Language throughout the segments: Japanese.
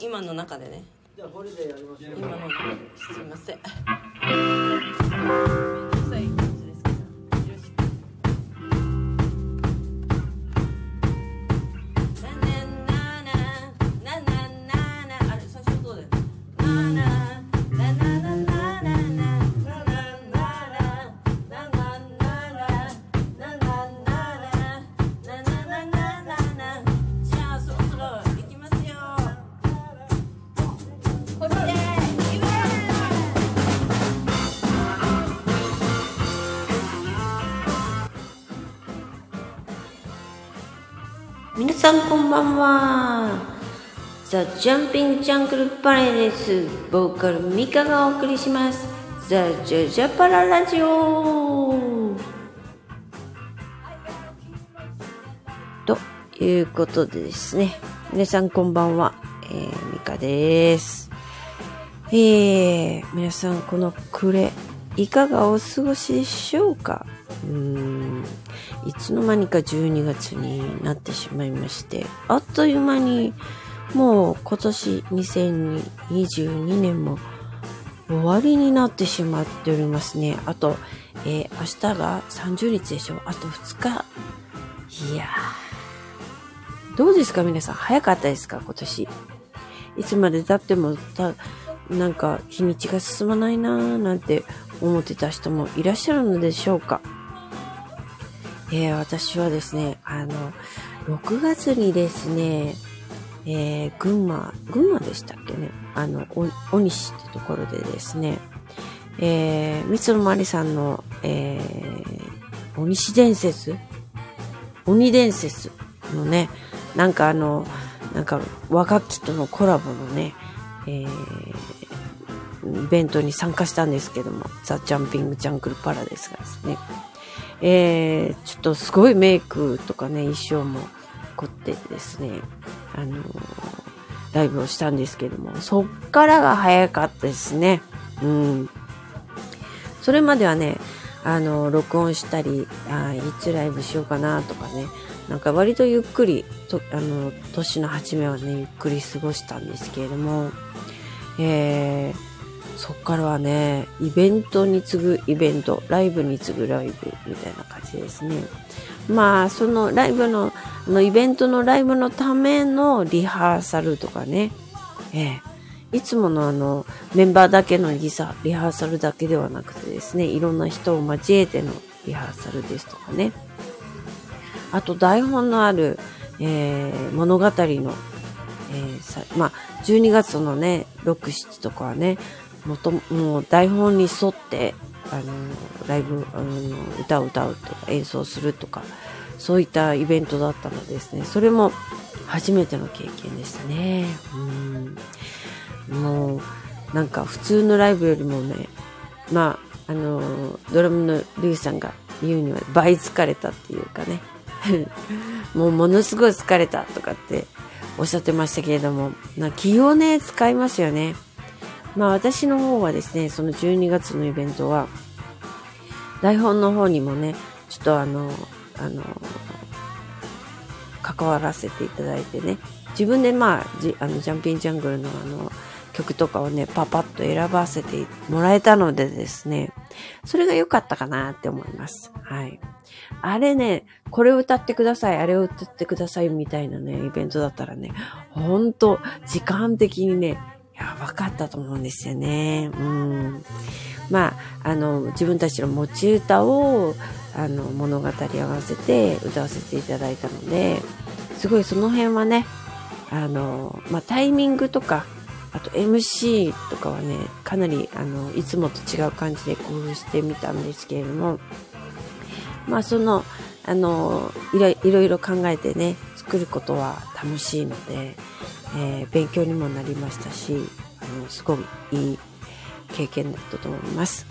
今の中でね。じゃあこれでやりましょう。今の中で。すいませんさんこんばんは。ザ・ジャンピング・ジャングル・パレです。ボーカルミカがお送りします。ザ・ジャジャパララジオということでですね。皆さんこんばんは。えー、ミカです。えー、皆さんこの暮れ、いかがお過ごしでしょうか？うーんいつの間にか12月になってしまいまして、あっという間にもう今年2022年も終わりになってしまっておりますね。あと、えー明日が30日でしょあと2日。いやー。どうですか？皆さん早かったですか？今年。いつまで経ってもた、なんか日にちが進まないなーなんて思ってた人もいらっしゃるのでしょうか。えー私はですね、あの、6月にですね、えー群馬、群馬でしたっけね、あの、お小西ってところでですね、えー、三つのまりさんの、えー、鬼西伝説鬼伝説のね、なんかあの、なんか和楽器とのコラボのね、えー、イベントに参加したんですけども、ザ・ジャンピング・ジャングル・パラデスがですね、えー、ちょっとすごいメイクとかね、衣装も凝ってですね、あのーライブをしたんですけども、そっからが早かったですね。うん。それまではね、あの、録音したり、あいつライブしようかなとかね、なんか割とゆっくり、とあの、年の初めはね、ゆっくり過ごしたんですけれども、えー、そっからはね、イベントに次ぐイベント、ライブに次ぐライブみたいな感じですね。まあ、そのライブの、のイベントのライブのためのリハーサルとかね、ええいつものあの、メンバーだけのリサリハーサルだけではなくてですね、いろんな人を交えてのリハーサルですとかね。あと台本のある、えー物語の、えーさまあ、12月のね、6、7とかはね、もとも台本に沿って、あの、ライブ、あの、歌を歌うとか演奏するとか、そういったイベントだったのですね、それも初めての経験でしたね。うん。もう、なんか普通のライブよりもね、まあ、あの、ドラムのリュウさんが言うには倍疲れたっていうかね。もうものすごい疲れたとかっておっしゃってましたけれども、な気をね、使いますよね。まあ私の方はですね、その12月のイベントは、台本の方にもね、ちょっとあの、あの、関わらせていただいてね、自分でまあ、じあの、ジャンピンジャングルのあの、曲とかをね、パパッと選ばせてもらえたのでですね、それが良かったかなって思います。はい。あれね、これを歌ってください、あれを歌ってくださいみたいなね、イベントだったらね、ほんと、時間的にね、やばかったと思うんですよね。うん。まあ、あの、自分たちの持ち歌を、あの、物語合わせて歌わせていただいたので、すごいその辺はね、あの、まあ、タイミングとか、あと MC とかはね、かなり、あの、いつもと違う感じで工夫してみたんですけれども、まあ、その、あの、いろいろいろ考えてね、作ることは楽しいので、えー勉強にもなりましたし、あの、すごいいい経験だったと思います。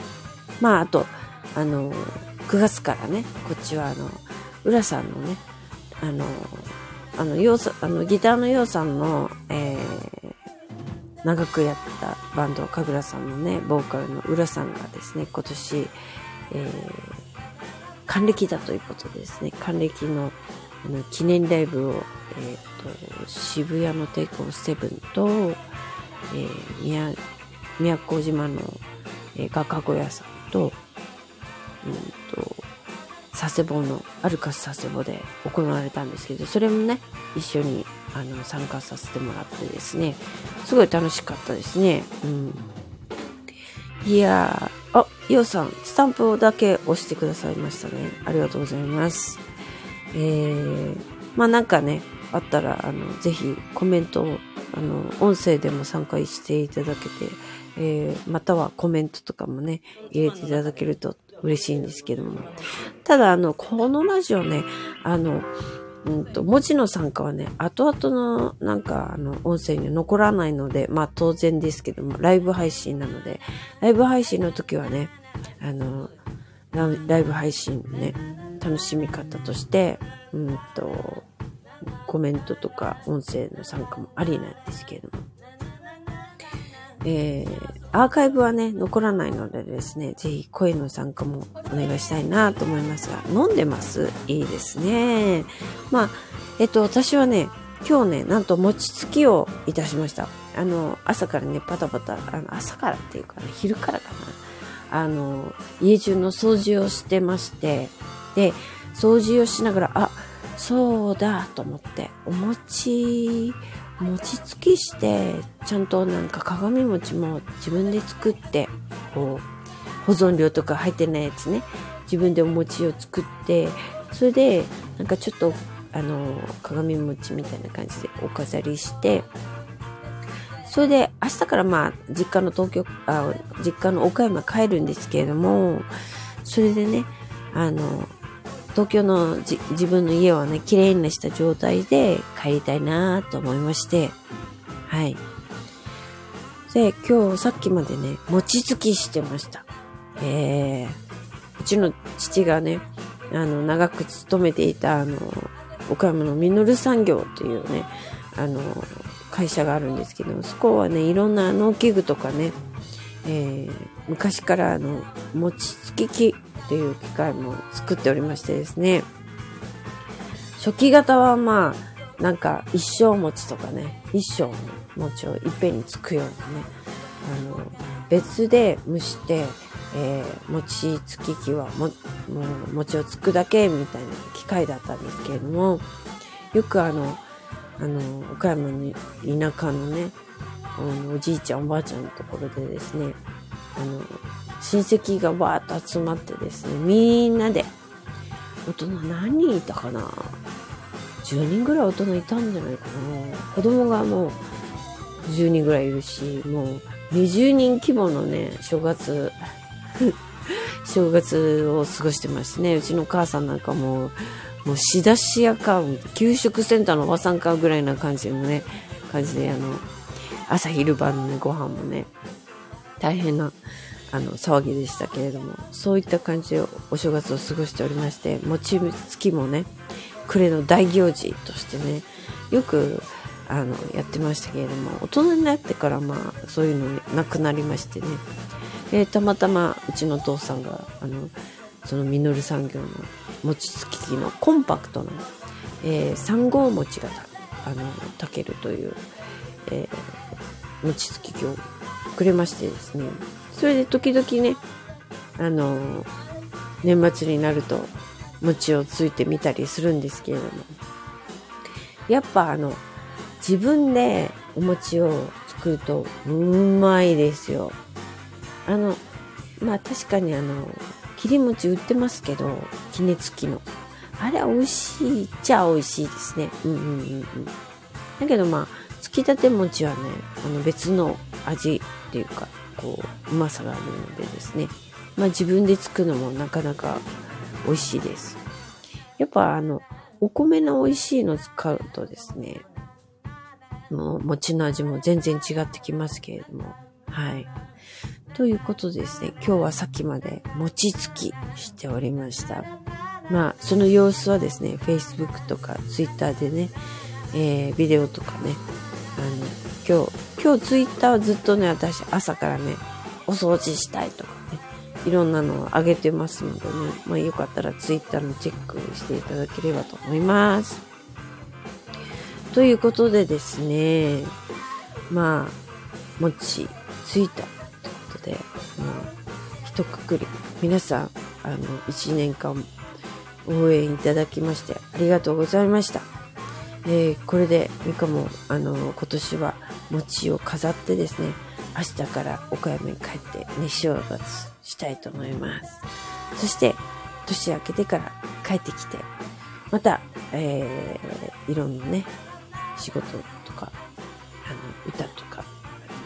まあ、あと、あの、9月からね、こっちはあの、浦さんのね、あの、あの、ようさあの、ギターのようさんの、えー長くやったバンド、神楽さんのね、ボーカルの浦さんがですね、今年、えー還暦だということでですね、還暦の、の、記念ライブを、えっ、と、渋谷のテイクオンセブンと、えー、宮、宮古島の、えー、画家小屋さんと、うんと、佐世保の、アルカス佐世保で行われたんですけど、それもね、一緒に、あの、参加させてもらってですね、すごい楽しかったですね。うん。いやー、あ、イオさん、スタンプだけ押してくださいましたね。ありがとうございます。えー、まあなんかね、あったら、あの、ぜひコメントを、あの、音声でも参加していただけて、えー、またはコメントとかもね、入れていただけると嬉しいんですけども。ただ、あの、このラジオね、あの、うんと、文字の参加はね、後々のなんか、あの、音声に残らないので、まあ当然ですけども、ライブ配信なので、ライブ配信の時はね、あの、ライブ配信ね、楽しみ方として、うんと、コメントとか音声の参加もありなんですけれども。えー、アーカイブはね、残らないのでですね、ぜひ声の参加もお願いしたいなと思いますが、飲んでます？いいですね。まあ、えっと、私はね、今日ね、なんと餅つきをいたしました。あの、朝からね、パタパタ、あの、朝からっていうかね、昼からかな。あの、家中の掃除をしてまして、で、掃除をしながら、あ、そうだと思って、お餅餅つきしてちゃんとなんか鏡餅も自分で作ってこう保存料とか入ってないやつね。自分でお餅を作ってそれでなんかちょっとあの鏡餅みたいな感じでお飾りしてそれで明日からまあ実家の東京あ実家の岡山帰るんですけれどもそれでねあの東京の自分の家はね、綺麗にした状態で帰りたいなと思いまして、はい。で、今日さっきまでね、餅つきしてました。えー、うちの父がね、あの、長く勤めていた、あの、岡山のミノル産業というね、あの、会社があるんですけどそこはね、いろんな農機具とかね、えー、昔からあの、餅つき機っていう機械も作っておりましてですね、初期型はまあ、なんか一生餅とかね、一生の餅をいっぺんにつくようなね、あの、別で蒸して、えー、餅つき機はも、もう餅をつくだけみたいな機械だったんですけれども、よくあの、あの、岡山の田舎のね、あのおじいちゃんおばあちゃんのところでですね、あの、親戚がわーっと集まってですね、みんなで、大人何人いたかな ?10 人ぐらい大人いたんじゃないかな子供がもう10人ぐらいいるし、もう20人規模のね、正月 正月を過ごしてましてね、うちの母さんなんかもう、もう仕出し屋か、給食センターのおばさんかぐらいな感じのね、感じで、あの、朝昼晩のね、ご飯もね、大変なあの、騒ぎでしたけれども、そういった感じでお正月を過ごしておりまして、餅つきもね、暮れの大行事としてね、よく、あの、やってましたけれども、大人になってからまあ、そういうのなくなりましてね、えー、たまたまうちのお父さんが、あの、そのミノル産業の餅つき機のコンパクトな、えー、3号餅があの、炊けるという、えー、餅つき機をくれましてですね、それで時々ね、あの、年末になると餅をついてみたりするんですけれども、やっぱあの、自分でお餅を作るとうまいですよ。あの、まあ確かにあの、切り餅売ってますけど、杵熱きの。あれは美味しいっちゃ美味しいですね。うんうんうんうん。だけどまあ、つきたて餅はね、あの別の味っていうか、こう、うまさがあるのでですね。まあ自分で作るのもなかなか美味しいです。やっぱあの、お米の美味しいの使うとですね、もう餅の味も全然違ってきますけれども。はい。ということでですね、今日はさっきまで餅つきしておりました。まあ、その様子はですね、Facebook とか Twitter でね、えー、ビデオとかね、あの、今日、今日ツイッターずっとね、私朝からね、お掃除したいとかね、いろんなのを上げてますのでね、まあ、よかったらツイッターのチェックしていただければと思います。ということでですね、まあ、もちついたということで、もう、一括り、皆さん、あの、一年間応援いただきましてありがとうございました。え、これでミカも、あの、今年は餅を飾ってですね、明日から岡山に帰ってね、正月したいと思います。そして、年明けてから帰ってきて、また、えー、いろんなね、仕事とか、あの、歌とか、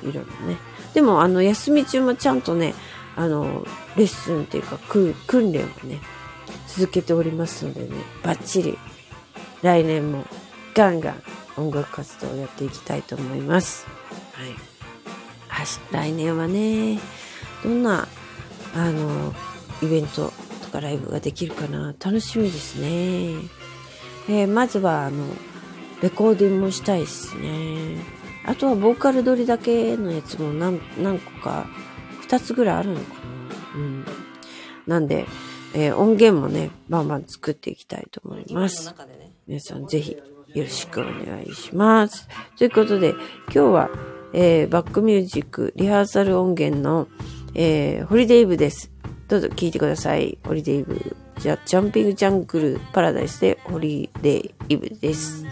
いろいろね。でも、あの、休み中もちゃんとね、あの、レッスンっていうか、訓練をね、続けておりますのでね、バッチリ、来年もガンガン音楽活動をやっていきたいと思います。はい。来年はね、どんな、あの、イベントとかライブができるかな、楽しみですね。えー、まずは、あの、レコーディングもしたいですね。あとはボーカル撮りだけのやつも何何個か、2つぐらいあるのかな。うん。なんで、えー、音源もね、バンバン作っていきたいと思います。ね、皆さんぜひよろしくお願いします。ということで、今日は、えー、バックミュージック、リハーサル音源の、えー、ホリデイブです。どうぞ聴いてください。ホリデイブ。じゃあ、ジャンピングジャングルパラダイスでホリデイブです。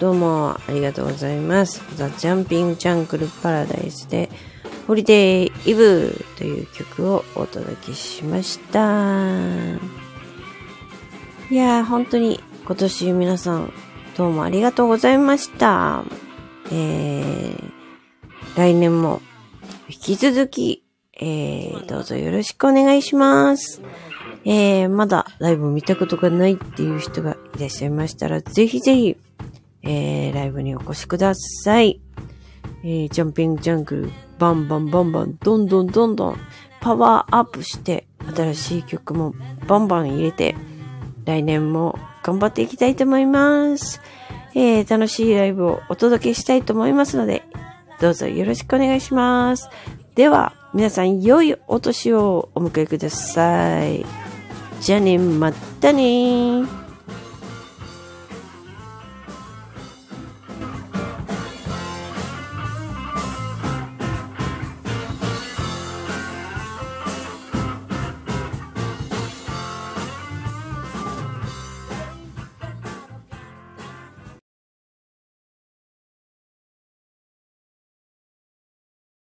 どうもありがとうございます。ザ・ジャンピング・ジャングル・パラダイスで、ホリデー・イブという曲をお届けしました。いやー、本当に今年皆さんどうもありがとうございました。えー、来年も引き続き、えー、どうぞよろしくお願いします。えー、まだライブ見たことがないっていう人がいらっしゃいましたら、ぜひぜひ、えー、ライブにお越しください。えー、ジャンピングジャングル、バンバンバンバン、どんどんどんどん、パワーアップして、新しい曲もバンバン入れて、来年も頑張っていきたいと思います。えー、楽しいライブをお届けしたいと思いますので、どうぞよろしくお願いします。では、皆さん良いお年をお迎えください。じゃあね、またね